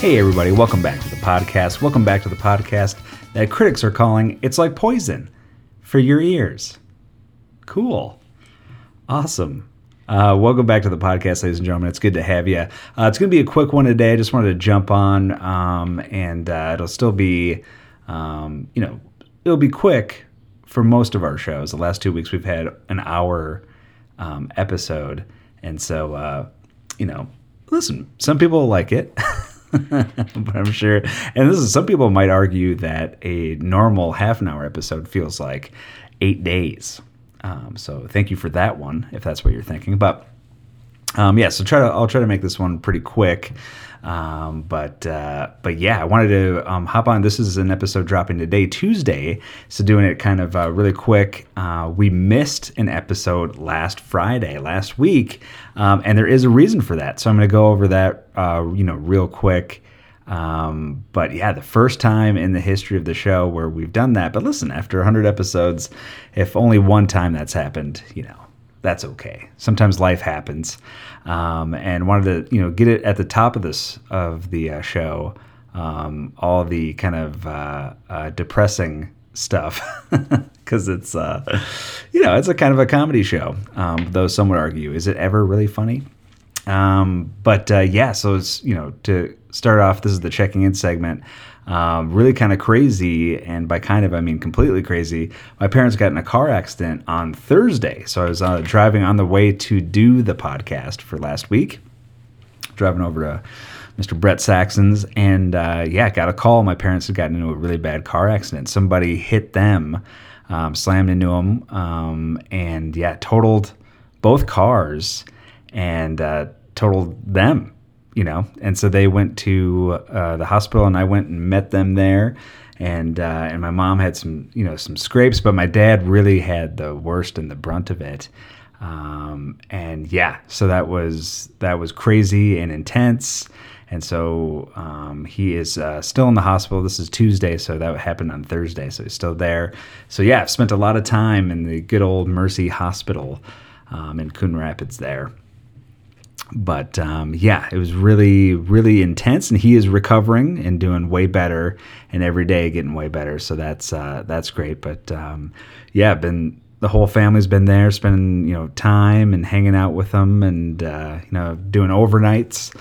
Hey, everybody, welcome back to the podcast. Welcome back to the podcast that critics are calling It's Like Poison for Your Ears. Cool. Awesome. Uh, welcome back to the podcast, ladies and gentlemen. It's good to have you. Uh, it's going to be a quick one today. I just wanted to jump on, um, and uh, it'll still be, um, you know, it'll be quick for most of our shows. The last two weeks we've had an hour um, episode, and so uh, you know, listen, some people like it. but I'm sure, and this is some people might argue that a normal half an hour episode feels like eight days. Um, so thank you for that one, if that's what you're thinking. But um, yeah, so try to I'll try to make this one pretty quick. Um, but uh, but yeah, I wanted to um, hop on. This is an episode dropping today, Tuesday. So doing it kind of uh, really quick. Uh, we missed an episode last Friday, last week, um, and there is a reason for that. So I'm going to go over that, uh, you know, real quick. Um, but yeah, the first time in the history of the show where we've done that. But listen, after 100 episodes, if only one time that's happened, you know, that's okay. Sometimes life happens, um, and wanted to you know get it at the top of this of the uh, show. Um, all the kind of uh, uh, depressing stuff because it's uh, you know it's a kind of a comedy show. Um, though some would argue, is it ever really funny? Um, but uh, yeah, so it's you know to start off, this is the checking in segment um, really kind of crazy. And by kind of, I mean completely crazy. My parents got in a car accident on Thursday. So I was uh, driving on the way to do the podcast for last week, driving over to Mr. Brett Saxon's. And uh, yeah, got a call. My parents had gotten into a really bad car accident. Somebody hit them, um, slammed into them, um, and yeah, totaled both cars and uh, totaled them you know, and so they went to uh, the hospital, and I went and met them there, and uh, and my mom had some you know some scrapes, but my dad really had the worst and the brunt of it, um, and yeah, so that was that was crazy and intense. And so um, he is uh, still in the hospital. This is Tuesday, so that happened on Thursday. So he's still there. So yeah, I've spent a lot of time in the good old Mercy Hospital um, in Coon Rapids there but um, yeah, it was really, really intense, and he is recovering and doing way better, and every day getting way better. So that's uh, that's great. But um, yeah, been the whole family's been there, spending you know time and hanging out with them, and uh, you know doing overnights,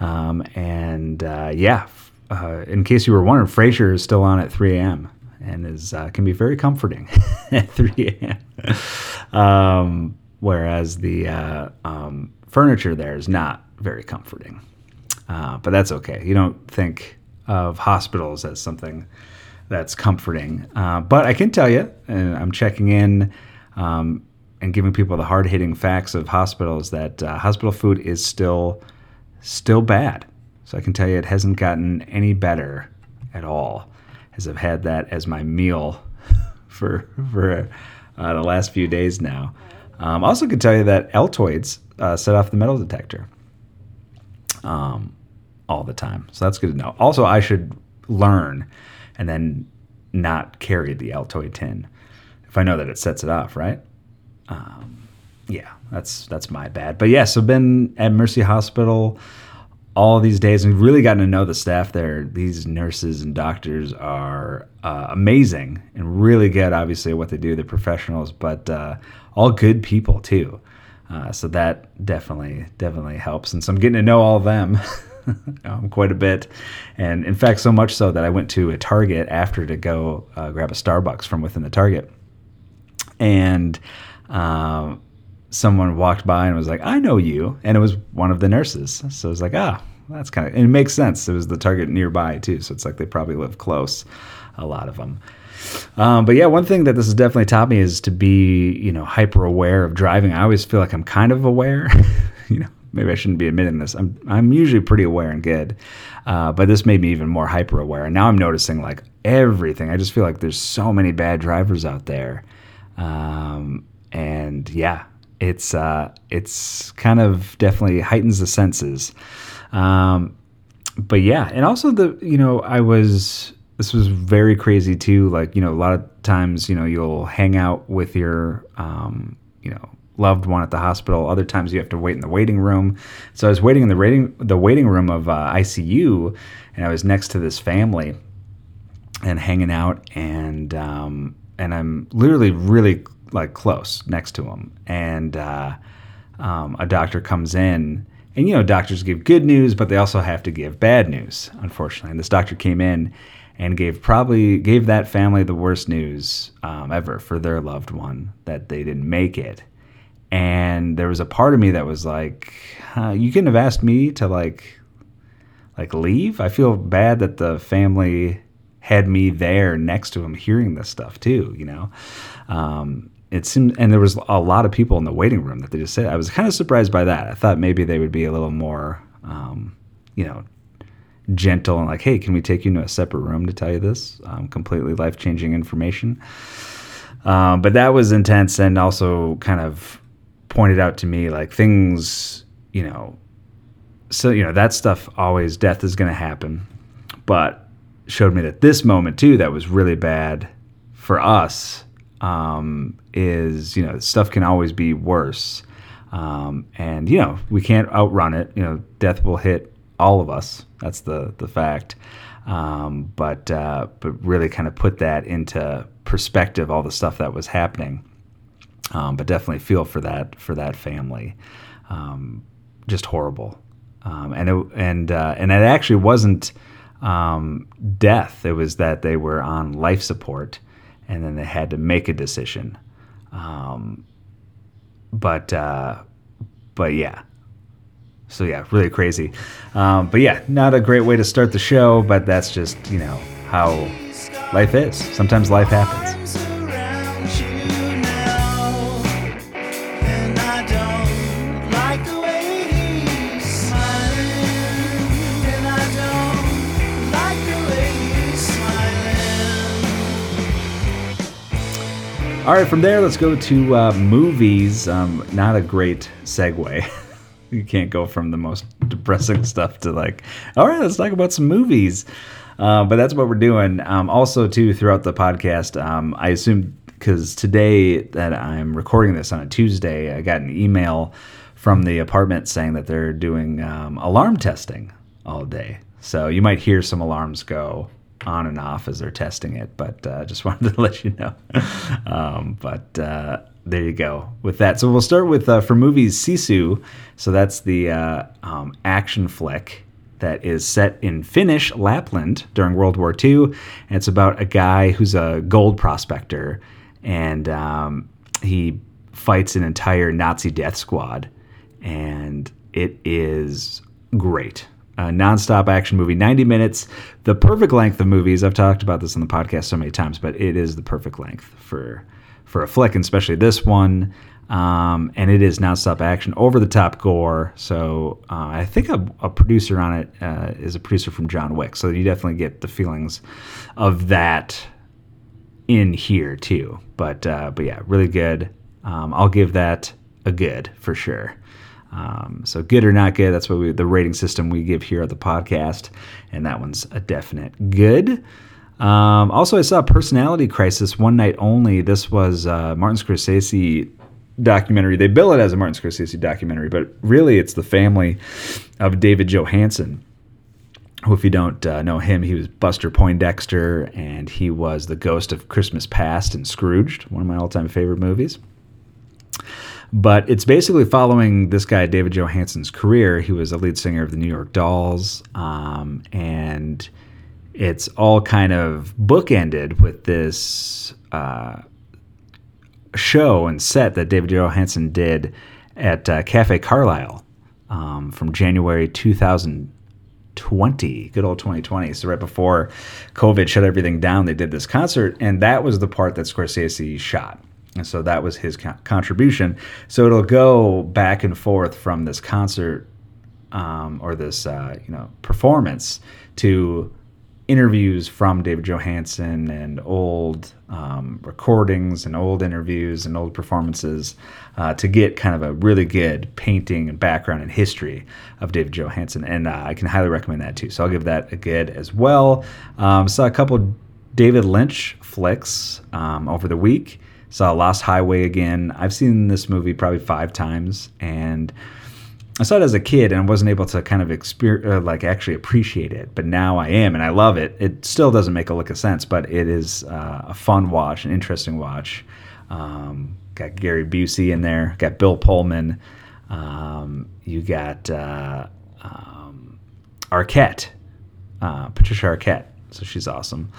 um, and uh, yeah. Uh, in case you were wondering, Frasier is still on at 3 a.m. and is uh, can be very comforting at 3 a.m. Um, whereas the uh, um, furniture there is not very comforting. Uh, but that's okay. You don't think of hospitals as something that's comforting. Uh, but I can tell you, and I'm checking in um, and giving people the hard hitting facts of hospitals that uh, hospital food is still still bad. So I can tell you it hasn't gotten any better at all as I've had that as my meal for for uh, the last few days now. Um, I also can tell you that Altoids uh, set off the metal detector um, all the time. So that's good to know. Also, I should learn and then not carry the Altoid tin if I know that it sets it off, right? Um, yeah, that's that's my bad. But yeah, so been at Mercy Hospital all these days and really gotten to know the staff there. These nurses and doctors are uh, amazing and really good, obviously, at what they do. They're professionals, but uh, all good people too. Uh, so that definitely definitely helps. And so I'm getting to know all of them um, quite a bit, and in fact, so much so that I went to a Target after to go uh, grab a Starbucks from within the Target, and. Uh, someone walked by and was like, "I know you," and it was one of the nurses. So it was like, "Ah, that's kind of." it makes sense. It was the Target nearby too, so it's like they probably live close. A lot of them. Um, but yeah, one thing that this has definitely taught me is to be, you know, hyper aware of driving. I always feel like I'm kind of aware. you know, maybe I shouldn't be admitting this. I'm I'm usually pretty aware and good, uh, but this made me even more hyper aware. And now I'm noticing like everything. I just feel like there's so many bad drivers out there, um, and yeah, it's uh, it's kind of definitely heightens the senses. Um, but yeah, and also the you know I was this was very crazy too. Like you know, a lot of times you know you'll hang out with your um, you know loved one at the hospital. Other times you have to wait in the waiting room. So I was waiting in the waiting the waiting room of uh, ICU, and I was next to this family and hanging out, and um, and I'm literally really like close next to them, and uh, um, a doctor comes in. And you know, doctors give good news, but they also have to give bad news, unfortunately. And this doctor came in and gave probably gave that family the worst news um, ever for their loved one that they didn't make it. And there was a part of me that was like you couldn't have asked me to like like leave? I feel bad that the family had me there next to him hearing this stuff too you know? Um, it seemed and there was a lot of people in the waiting room that they just said i was kind of surprised by that. I thought maybe they would be a little more um, you know gentle and like hey can we take you into a separate room to tell you this? Um, completely life-changing information. Um, but that was intense and also kind of pointed out to me like things, you know, so you know that stuff always death is going to happen, but showed me that this moment too that was really bad for us um, is you know stuff can always be worse, um, and you know we can't outrun it. You know death will hit all of us. That's the the fact. Um, but uh, but really kind of put that into perspective, all the stuff that was happening. Um, but definitely feel for that for that family. Um, just horrible, um, and it, and uh, and it actually wasn't um, death. It was that they were on life support, and then they had to make a decision. Um, but uh, but yeah, so yeah, really crazy. Um, but yeah, not a great way to start the show, but that's just you know how life is. Sometimes life happens. All right, from there, let's go to uh, movies. Um, not a great segue. you can't go from the most depressing stuff to like, all right, let's talk about some movies. Uh, but that's what we're doing. Um, also, too, throughout the podcast, um, I assume because today that I'm recording this on a Tuesday, I got an email from the apartment saying that they're doing um, alarm testing all day. So you might hear some alarms go on and off as they're testing it, but uh, just wanted to let you know. um, but uh, there you go with that. So we'll start with uh, for movies Sisu. So that's the uh, um, action flick that is set in Finnish Lapland during World War II, and it's about a guy who's a gold prospector, and um, he fights an entire Nazi death squad, and it is great a nonstop action movie, 90 minutes, the perfect length of movies. I've talked about this on the podcast so many times, but it is the perfect length for for a flick, and especially this one. Um, and it is nonstop action, over the top gore. So uh, I think a, a, producer on it uh, is a producer from John Wick. So you definitely get the feelings of that in here too. But uh, but yeah, really good. Um, I'll give that a good for sure. Um, so good or not good, that's what we, the rating system we give here at the podcast, and that one's a definite good. Um, also, I saw Personality Crisis one night only. This was uh, Martin Scorsese documentary. They bill it as a Martin Scorsese documentary, but really it's the family of David Johansen. Who, if you don't uh, know him, he was Buster Poindexter, and he was the ghost of Christmas Past and Scrooged, one of my all-time favorite movies. But it's basically following this guy, David Johansen's career. He was a lead singer of the New York Dolls. Um, and it's all kind of bookended with this uh, show and set that David Johansen did at uh, Cafe Carlyle um, from January 2020, good old 2020. So right before COVID shut everything down, they did this concert, and that was the part that Scorsese shot. And so that was his co- contribution. So it'll go back and forth from this concert um, or this uh, you know performance to interviews from David Johansen and old um, recordings and old interviews and old performances uh, to get kind of a really good painting and background and history of David Johansen. And uh, I can highly recommend that too. So I'll give that a good as well. Um, saw a couple David Lynch flicks um, over the week. Saw Lost Highway again. I've seen this movie probably five times, and I saw it as a kid and I wasn't able to kind of experience, uh, like actually appreciate it. But now I am, and I love it. It still doesn't make a lick of sense, but it is uh, a fun watch, an interesting watch. Um, got Gary Busey in there, got Bill Pullman. Um, you got uh, um, Arquette, uh, Patricia Arquette. So she's awesome.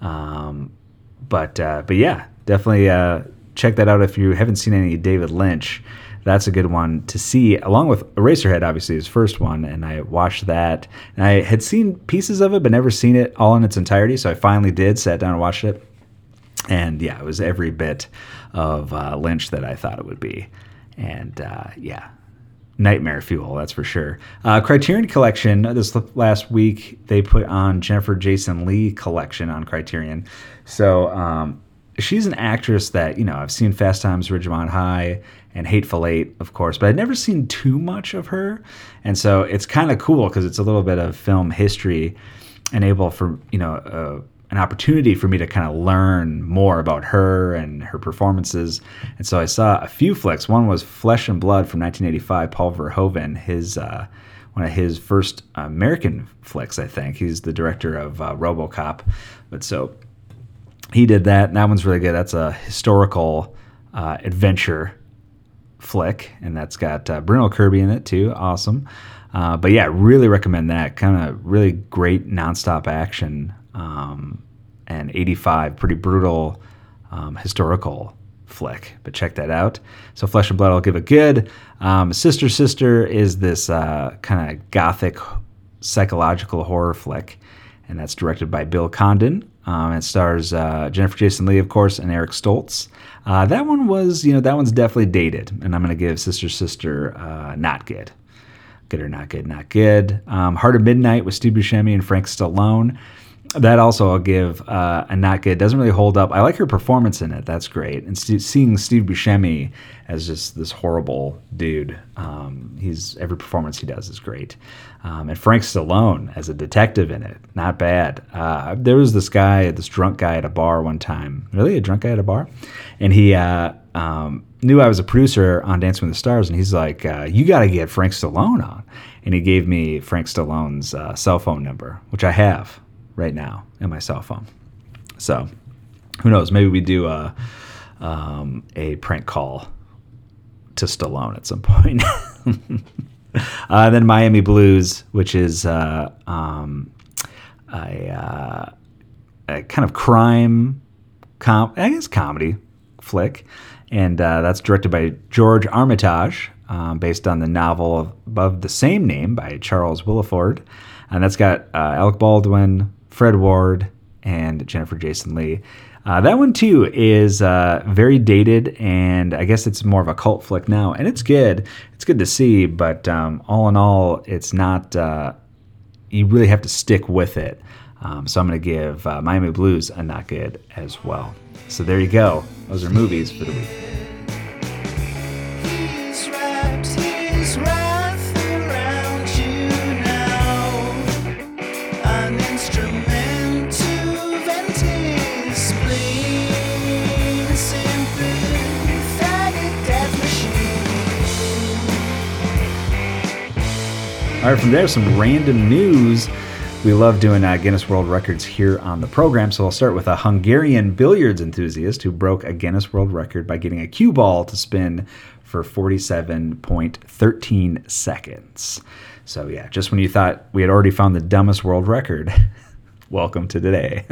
Um, but uh, but yeah, definitely uh, check that out if you haven't seen any David Lynch that's a good one to see, along with Eraserhead, obviously his first one. And I watched that, and I had seen pieces of it, but never seen it all in its entirety. So I finally did, sat down and watched it, and yeah, it was every bit of uh, Lynch that I thought it would be. And uh, yeah, nightmare fuel, that's for sure. Uh, Criterion Collection, this last week, they put on Jennifer Jason Lee collection on Criterion. So um, she's an actress that, you know, I've seen Fast Times Ridgemont High and Hateful Eight, of course, but I'd never seen too much of her. And so it's kind of cool because it's a little bit of film history and able for, you know, uh, an opportunity for me to kind of learn more about her and her performances. And so I saw a few flicks. One was Flesh and Blood from 1985, Paul Verhoeven, his uh, one of his first American flicks, I think. He's the director of uh, RoboCop. But so he did that. And that one's really good. That's a historical uh, adventure flick, and that's got uh, Bruno Kirby in it too. Awesome. Uh, but yeah, really recommend that. Kind of really great nonstop action. Um, and 85, pretty brutal um, historical flick. But check that out. So Flesh and Blood, I'll give it good. Um, Sister Sister is this uh, kind of gothic psychological horror flick, and that's directed by Bill Condon. Um, it stars uh, Jennifer Jason Lee, of course, and Eric Stoltz. Uh, that one was, you know, that one's definitely dated, and I'm going to give Sister Sister uh, not good. Good or not good, not good. Um, Heart of Midnight with Steve Buscemi and Frank Stallone. That also I'll give uh, a not good. Doesn't really hold up. I like her performance in it. That's great. And st- seeing Steve Buscemi as just this horrible dude, um, he's every performance he does is great. Um, and Frank Stallone as a detective in it, not bad. Uh, there was this guy, this drunk guy at a bar one time. Really, a drunk guy at a bar, and he uh, um, knew I was a producer on Dancing with the Stars, and he's like, uh, "You got to get Frank Stallone on." And he gave me Frank Stallone's uh, cell phone number, which I have right now in my cell phone. So, who knows? Maybe we do a um, a prank call to Stallone at some point. Uh, then Miami Blues, which is uh, um, a, uh, a, kind of crime, com- I guess comedy flick, and uh, that's directed by George Armitage, um, based on the novel of, of, the same name by Charles Willeford, and that's got uh, Alec Baldwin, Fred Ward, and Jennifer Jason Lee. Uh, that one too is uh, very dated, and I guess it's more of a cult flick now, and it's good. It's good to see, but um, all in all, it's not. Uh, you really have to stick with it. Um, so I'm going to give uh, Miami Blues a not good as well. So there you go. Those are movies for the week. All right, from there, some random news. We love doing uh, Guinness World Records here on the program, so I'll start with a Hungarian billiards enthusiast who broke a Guinness World Record by getting a cue ball to spin for 47.13 seconds. So, yeah, just when you thought we had already found the dumbest world record, welcome to today.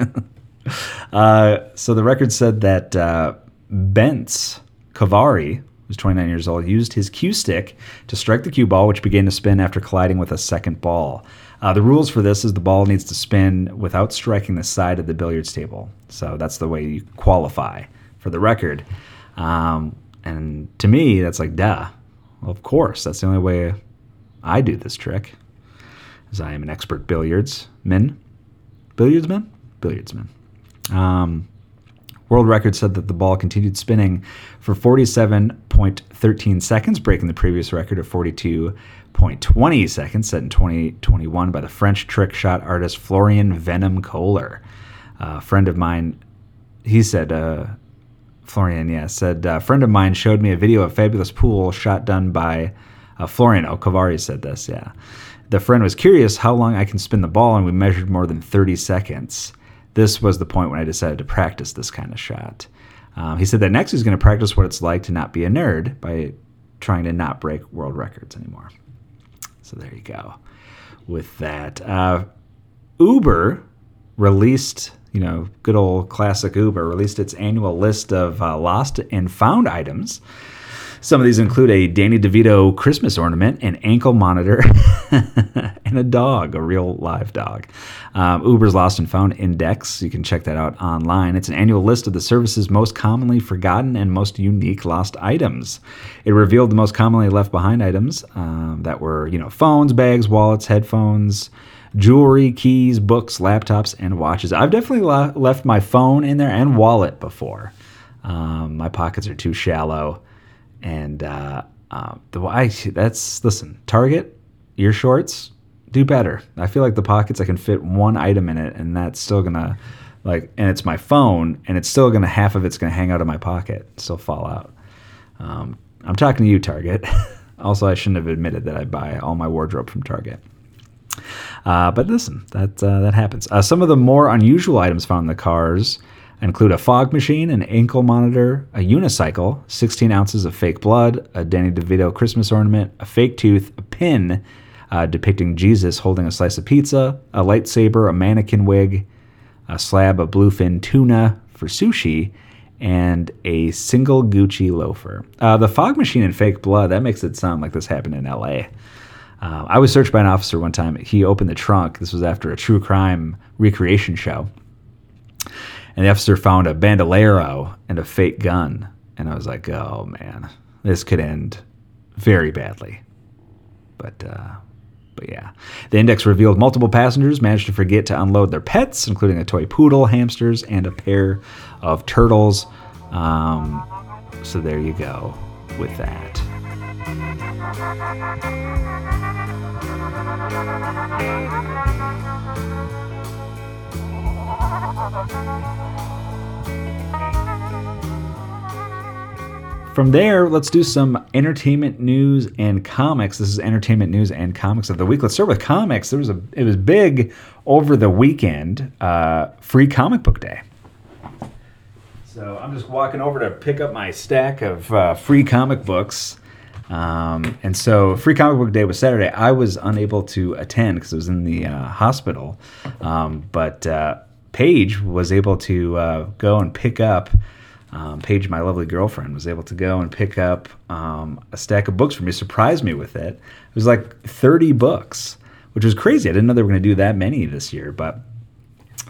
uh, so, the record said that uh, Bence Kavari who's 29 years old, used his cue stick to strike the cue ball, which began to spin after colliding with a second ball. Uh, the rules for this is the ball needs to spin without striking the side of the billiards table. So that's the way you qualify for the record. Um, and to me, that's like, duh. Well, of course, that's the only way I do this trick, as I am an expert billiardsman. Billiardsman? Billiardsman. Um, World record said that the ball continued spinning for 47.13 seconds, breaking the previous record of 42.20 seconds set in 2021 by the French trick shot artist Florian Venom Kohler. A friend of mine, he said, uh, Florian, yeah, said a friend of mine showed me a video of fabulous pool shot done by uh, Florian Okavari said this, yeah. The friend was curious how long I can spin the ball, and we measured more than 30 seconds. This was the point when I decided to practice this kind of shot. Um, he said that next he's going to practice what it's like to not be a nerd by trying to not break world records anymore. So there you go with that. Uh, Uber released, you know, good old classic Uber released its annual list of uh, lost and found items. Some of these include a Danny DeVito Christmas ornament, an ankle monitor, and a dog, a real live dog. Um, Uber's Lost and Found Index, you can check that out online. It's an annual list of the service's most commonly forgotten and most unique lost items. It revealed the most commonly left behind items um, that were, you know, phones, bags, wallets, headphones, jewelry, keys, books, laptops, and watches. I've definitely la- left my phone in there and wallet before. Um, my pockets are too shallow, and uh, uh, the I that's listen Target, your shorts do better. I feel like the pockets I can fit one item in it, and that's still gonna like, and it's my phone, and it's still gonna half of it's gonna hang out of my pocket, still fall out. Um, I'm talking to you, Target. also, I shouldn't have admitted that I buy all my wardrobe from Target. Uh, but listen, that uh, that happens. Uh, some of the more unusual items found in the cars include a fog machine, an ankle monitor, a unicycle, 16 ounces of fake blood, a Danny DeVito Christmas ornament, a fake tooth, a pin uh, depicting Jesus holding a slice of pizza, a lightsaber, a mannequin wig, a slab of bluefin tuna for sushi, and a single Gucci loafer. Uh, the fog machine and fake blood, that makes it sound like this happened in LA. Uh, I was searched by an officer one time. He opened the trunk. This was after a true crime recreation show. And the officer found a bandolero and a fake gun. And I was like, oh man, this could end very badly. But, uh, but yeah. The index revealed multiple passengers managed to forget to unload their pets, including a toy poodle, hamsters, and a pair of turtles. Um, so there you go with that. From there, let's do some entertainment news and comics. This is entertainment news and comics of the week. Let's start with comics. There was a it was big over the weekend, uh, free comic book day. So I'm just walking over to pick up my stack of uh, free comic books um, and so, Free Comic Book Day was Saturday. I was unable to attend because I was in the uh, hospital. Um, but uh, Paige was able to uh, go and pick up. Um, Paige, my lovely girlfriend, was able to go and pick up um, a stack of books for me. Surprised me with it. It was like 30 books, which was crazy. I didn't know they were going to do that many this year, but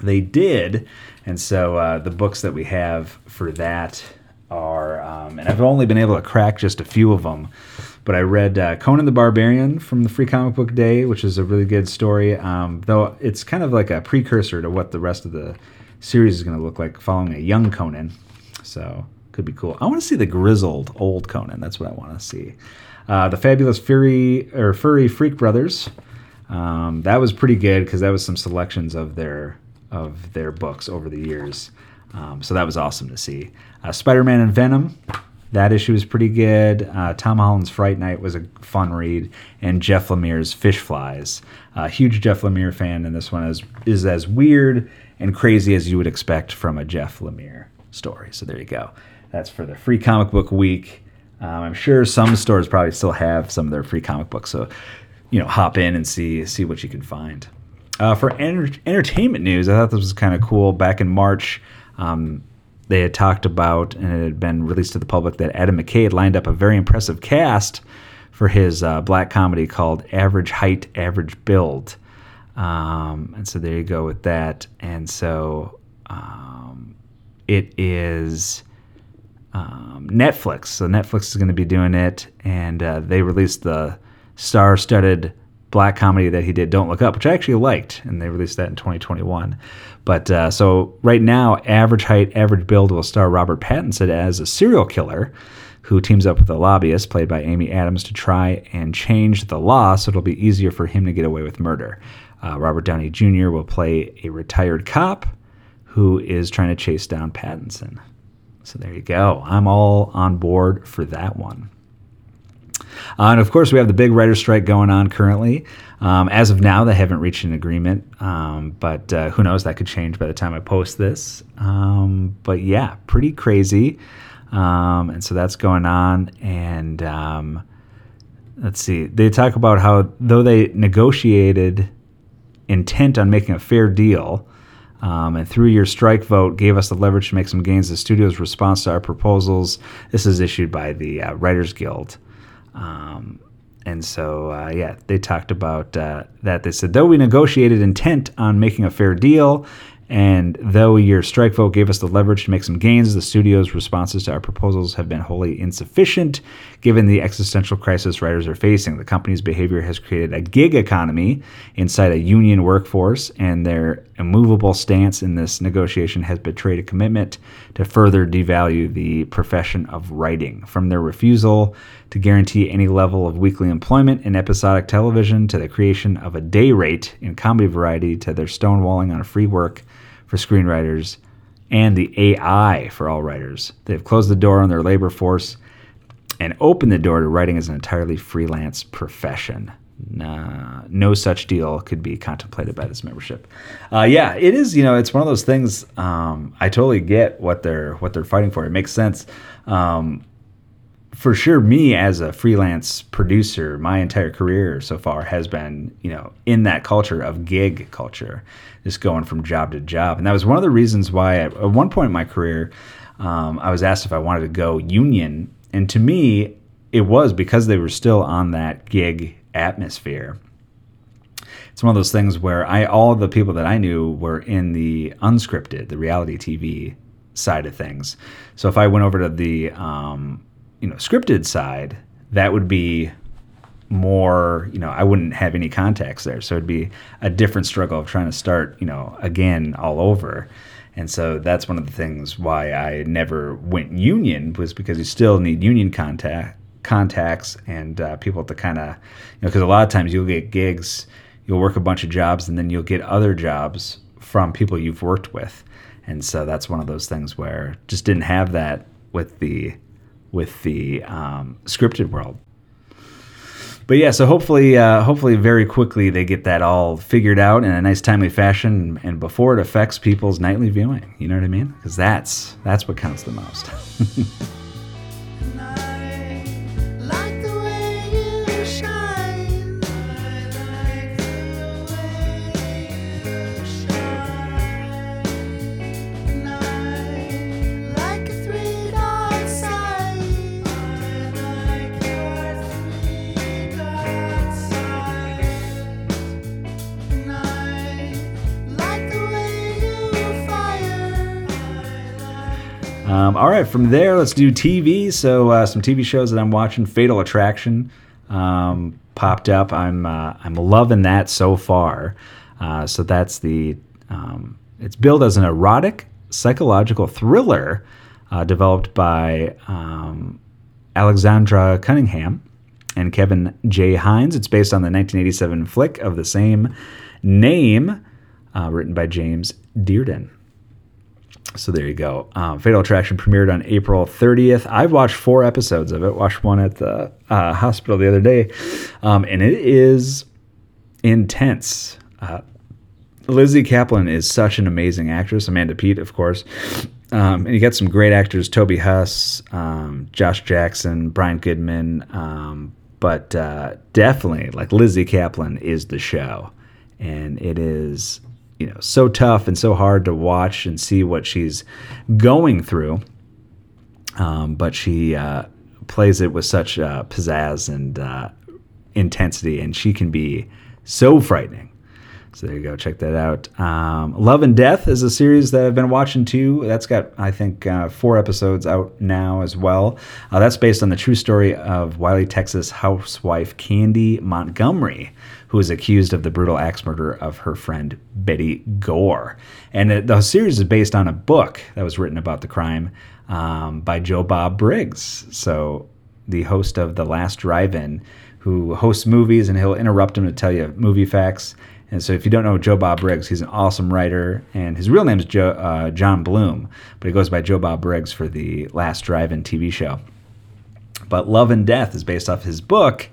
they did. And so uh, the books that we have for that are, um, and I've only been able to crack just a few of them, but I read uh, Conan the Barbarian from the Free Comic Book Day, which is a really good story. Um, though it's kind of like a precursor to what the rest of the series is going to look like, following a young Conan. So could be cool. I want to see the grizzled old Conan. That's what I want to see. Uh, the Fabulous Fury or Furry Freak Brothers. Um, that was pretty good because that was some selections of their of their books over the years. Um, so that was awesome to see. Uh, Spider Man and Venom, that issue was pretty good. Uh, Tom Holland's Fright Night was a fun read, and Jeff Lemire's Fish Flies. Uh, huge Jeff Lemire fan, and this one is is as weird and crazy as you would expect from a Jeff Lemire story. So there you go. That's for the free comic book week. Um, I'm sure some stores probably still have some of their free comic books, so you know, hop in and see see what you can find. Uh, for enter- entertainment news, I thought this was kind of cool. Back in March, um, they had talked about, and it had been released to the public, that Adam McKay had lined up a very impressive cast for his uh, black comedy called Average Height, Average Build. Um, and so there you go with that. And so um, it is um, Netflix. So Netflix is going to be doing it, and uh, they released the star-studded black comedy that he did, Don't Look Up, which I actually liked, and they released that in 2021. But uh, so right now, Average Height, Average Build will star Robert Pattinson as a serial killer who teams up with a lobbyist played by Amy Adams to try and change the law so it'll be easier for him to get away with murder. Uh, Robert Downey Jr. will play a retired cop who is trying to chase down Pattinson. So there you go. I'm all on board for that one. Uh, and of course, we have the big writer's strike going on currently. Um, as of now, they haven't reached an agreement, um, but uh, who knows? That could change by the time I post this. Um, but yeah, pretty crazy. Um, and so that's going on. And um, let's see, they talk about how though they negotiated intent on making a fair deal, um, and through your strike vote gave us the leverage to make some gains. The studio's response to our proposals. This is issued by the uh, Writers Guild. Um, and so, uh, yeah, they talked about uh, that. They said, though we negotiated intent on making a fair deal and though your strike vote gave us the leverage to make some gains, the studio's responses to our proposals have been wholly insufficient given the existential crisis writers are facing. The company's behavior has created a gig economy inside a union workforce, and their immovable stance in this negotiation has betrayed a commitment to further devalue the profession of writing. From their refusal to guarantee any level of weekly employment in episodic television to the creation of a day rate in comedy variety to their stonewalling on a free work for screenwriters and the AI for all writers. They've closed the door on their labor force and opened the door to writing as an entirely freelance profession. Nah, no such deal could be contemplated by this membership. Uh, yeah, it is. You know, it's one of those things. Um, I totally get what they're what they're fighting for. It makes sense. Um, for sure, me as a freelance producer, my entire career so far has been, you know, in that culture of gig culture, just going from job to job. And that was one of the reasons why, at, one point in my career, um, I was asked if I wanted to go union. And to me, it was because they were still on that gig atmosphere. It's one of those things where I all the people that I knew were in the unscripted, the reality TV side of things. So if I went over to the um, you know scripted side, that would be more you know I wouldn't have any contacts there, so it'd be a different struggle of trying to start you know again all over. And so that's one of the things why I never went union was because you still need union contact contacts and uh, people to kind of you know because a lot of times you'll get gigs, you'll work a bunch of jobs, and then you'll get other jobs from people you've worked with. And so that's one of those things where just didn't have that with the with the um, scripted world. But yeah, so hopefully, uh, hopefully, very quickly they get that all figured out in a nice, timely fashion, and before it affects people's nightly viewing. You know what I mean? Because that's that's what counts the most. right, from there, let's do TV. So, uh, some TV shows that I'm watching. Fatal Attraction um, popped up. I'm uh, I'm loving that so far. Uh, so that's the um, it's billed as an erotic psychological thriller uh, developed by um, Alexandra Cunningham and Kevin J. Hynes. It's based on the 1987 flick of the same name, uh, written by James Dearden. So there you go. Um, Fatal Attraction premiered on April 30th. I've watched four episodes of it. Watched one at the uh, hospital the other day, um, and it is intense. Uh, Lizzy Caplan is such an amazing actress. Amanda Peet, of course. Um, and you got some great actors: Toby Huss, um, Josh Jackson, Brian Goodman. Um, but uh, definitely, like Lizzy Caplan is the show, and it is you know so tough and so hard to watch and see what she's going through. Um, but she uh, plays it with such uh, pizzazz and uh, intensity, and she can be so frightening. So there you go. Check that out. Um, Love and Death is a series that I've been watching too. That's got, I think, uh, four episodes out now as well. Uh, that's based on the true story of Wylie, Texas housewife Candy Montgomery, who is accused of the brutal axe murder of her friend Betty Gore. And it, the series is based on a book that was written about the crime um, by Joe Bob Briggs. So the host of The Last Drive In, who hosts movies and he'll interrupt him to tell you movie facts And so, if you don't know Joe Bob Briggs, he's an awesome writer, and his real name is uh, John Bloom, but he goes by Joe Bob Briggs for the Last Drive-In TV show. But Love and Death is based off his book,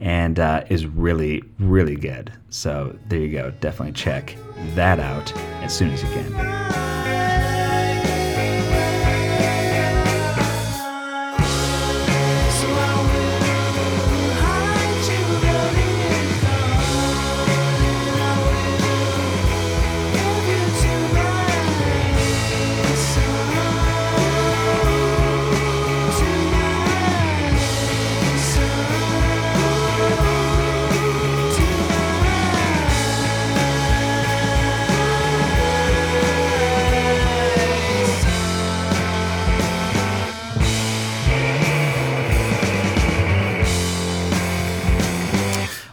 and uh, is really, really good. So there you go. Definitely check that out as soon as you can.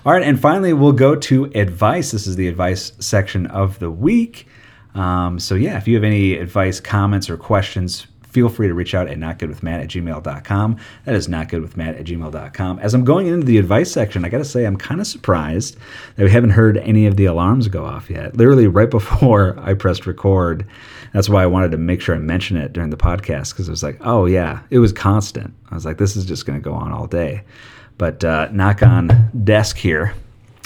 All right, and finally, we'll go to advice. This is the advice section of the week. Um, so, yeah, if you have any advice, comments, or questions, feel free to reach out at notgoodwithmatt at gmail.com. That is notgoodwithmatt at gmail.com. As I'm going into the advice section, I got to say, I'm kind of surprised that we haven't heard any of the alarms go off yet. Literally, right before I pressed record, that's why I wanted to make sure I mention it during the podcast because it was like, oh, yeah, it was constant. I was like, this is just going to go on all day. But uh, knock on desk here.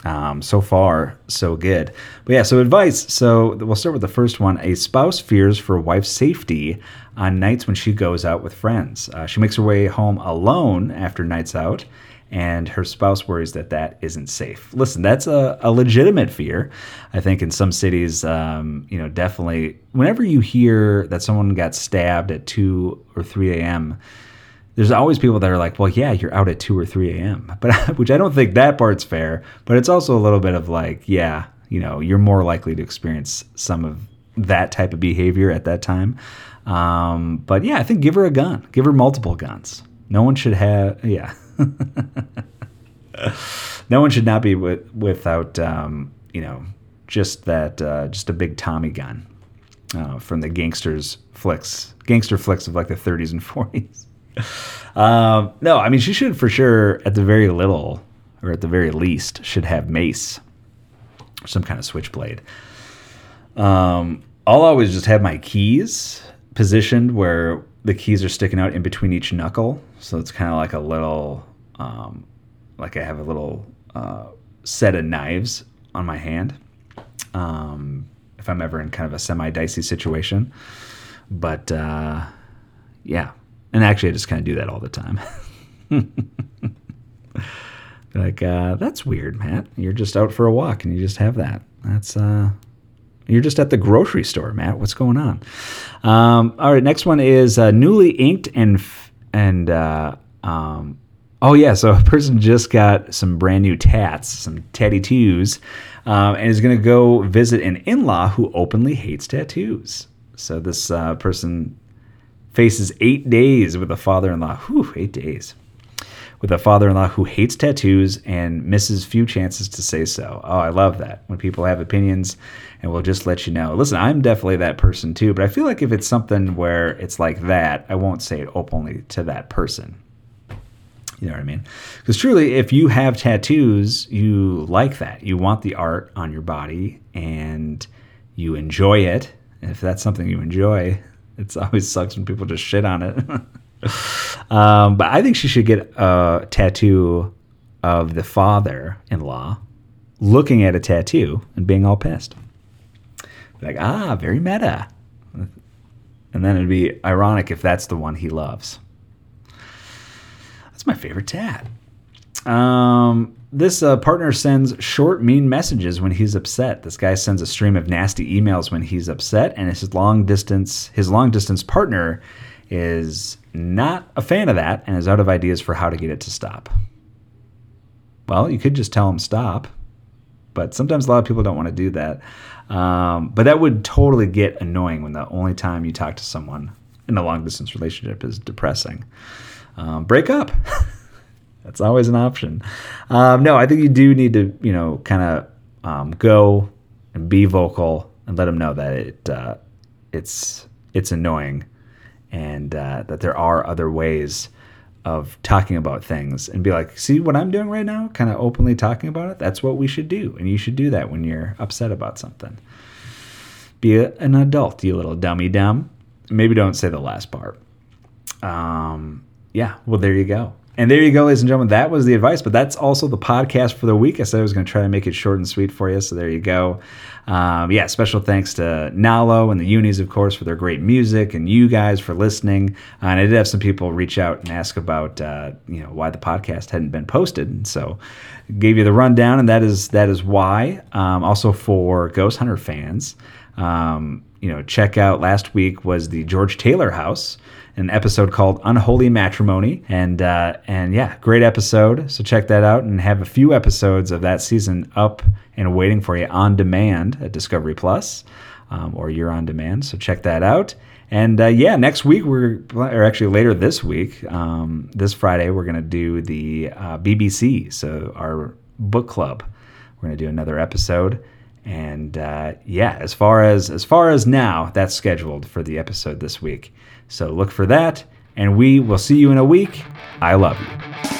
Um, so far, so good. But yeah, so advice. So we'll start with the first one. A spouse fears for wife's safety on nights when she goes out with friends. Uh, she makes her way home alone after nights out, and her spouse worries that that isn't safe. Listen, that's a, a legitimate fear. I think in some cities, um, you know, definitely, whenever you hear that someone got stabbed at 2 or 3 a.m., there's always people that are like, well, yeah, you're out at 2 or 3 a.m., but which I don't think that part's fair, but it's also a little bit of like, yeah, you know, you're more likely to experience some of that type of behavior at that time. Um, but yeah, I think give her a gun, give her multiple guns. No one should have, yeah. no one should not be with, without, um, you know, just that, uh, just a big Tommy gun uh, from the gangsters flicks, gangster flicks of like the 30s and 40s. Um, no, I mean she should for sure, at the very little, or at the very least, should have mace, some kind of switchblade. Um, I'll always just have my keys positioned where the keys are sticking out in between each knuckle, so it's kind of like a little, um, like I have a little uh, set of knives on my hand. Um, if I'm ever in kind of a semi dicey situation, but uh, yeah, and actually, I just kind of do that all the time. like, uh, that's weird, Matt. You're just out for a walk and you just have that. That's, uh, you're just at the grocery store, Matt. What's going on? Um, all right, next one is uh, newly inked and, and, uh, um, oh, yeah. So a person just got some brand new tats, some tattoos, um, and is going to go visit an in law who openly hates tattoos. So this uh, person faces eight days with a father in law. Whew, eight days. With a father in law who hates tattoos and misses few chances to say so. Oh, I love that. When people have opinions and we'll just let you know. Listen, I'm definitely that person too, but I feel like if it's something where it's like that, I won't say it openly to that person. You know what I mean? Because truly, if you have tattoos, you like that. You want the art on your body and you enjoy it. If that's something you enjoy, it's always sucks when people just shit on it. um, but I think she should get a tattoo of the father-in-law looking at a tattoo and being all pissed. Like, ah, very meta. And then it'd be ironic if that's the one he loves. That's my favorite tat. Um, this uh, partner sends short, mean messages when he's upset. This guy sends a stream of nasty emails when he's upset, and his long distance his long distance partner is not a fan of that and is out of ideas for how to get it to stop. Well, you could just tell him stop, but sometimes a lot of people don't want to do that. Um, but that would totally get annoying when the only time you talk to someone in a long distance relationship is depressing. Um, break up. That's always an option. Um, no, I think you do need to, you know, kind of um, go and be vocal and let them know that it uh, it's it's annoying and uh, that there are other ways of talking about things and be like, see what I'm doing right now? Kind of openly talking about it. That's what we should do. And you should do that when you're upset about something. Be a, an adult, you little dummy dumb. Maybe don't say the last part. Um, yeah, well, there you go. And there you go, ladies and gentlemen. That was the advice, but that's also the podcast for the week. I said I was going to try to make it short and sweet for you, so there you go. Um, yeah, special thanks to Nalo and the Unis, of course, for their great music, and you guys for listening. Uh, and I did have some people reach out and ask about, uh, you know, why the podcast hadn't been posted, and so gave you the rundown, and that is that is why. Um, also for Ghost Hunter fans, um, you know, check out last week was the George Taylor House an episode called Unholy Matrimony, and uh, and yeah, great episode. So check that out, and have a few episodes of that season up and waiting for you on demand at Discovery Plus, um, or you're on demand. So check that out. And uh, yeah, next week we're, or actually later this week, um, this Friday we're gonna do the uh, BBC, so our book club. We're gonna do another episode. And uh, yeah, as far as as far as now, that's scheduled for the episode this week. So look for that, and we will see you in a week. I love you.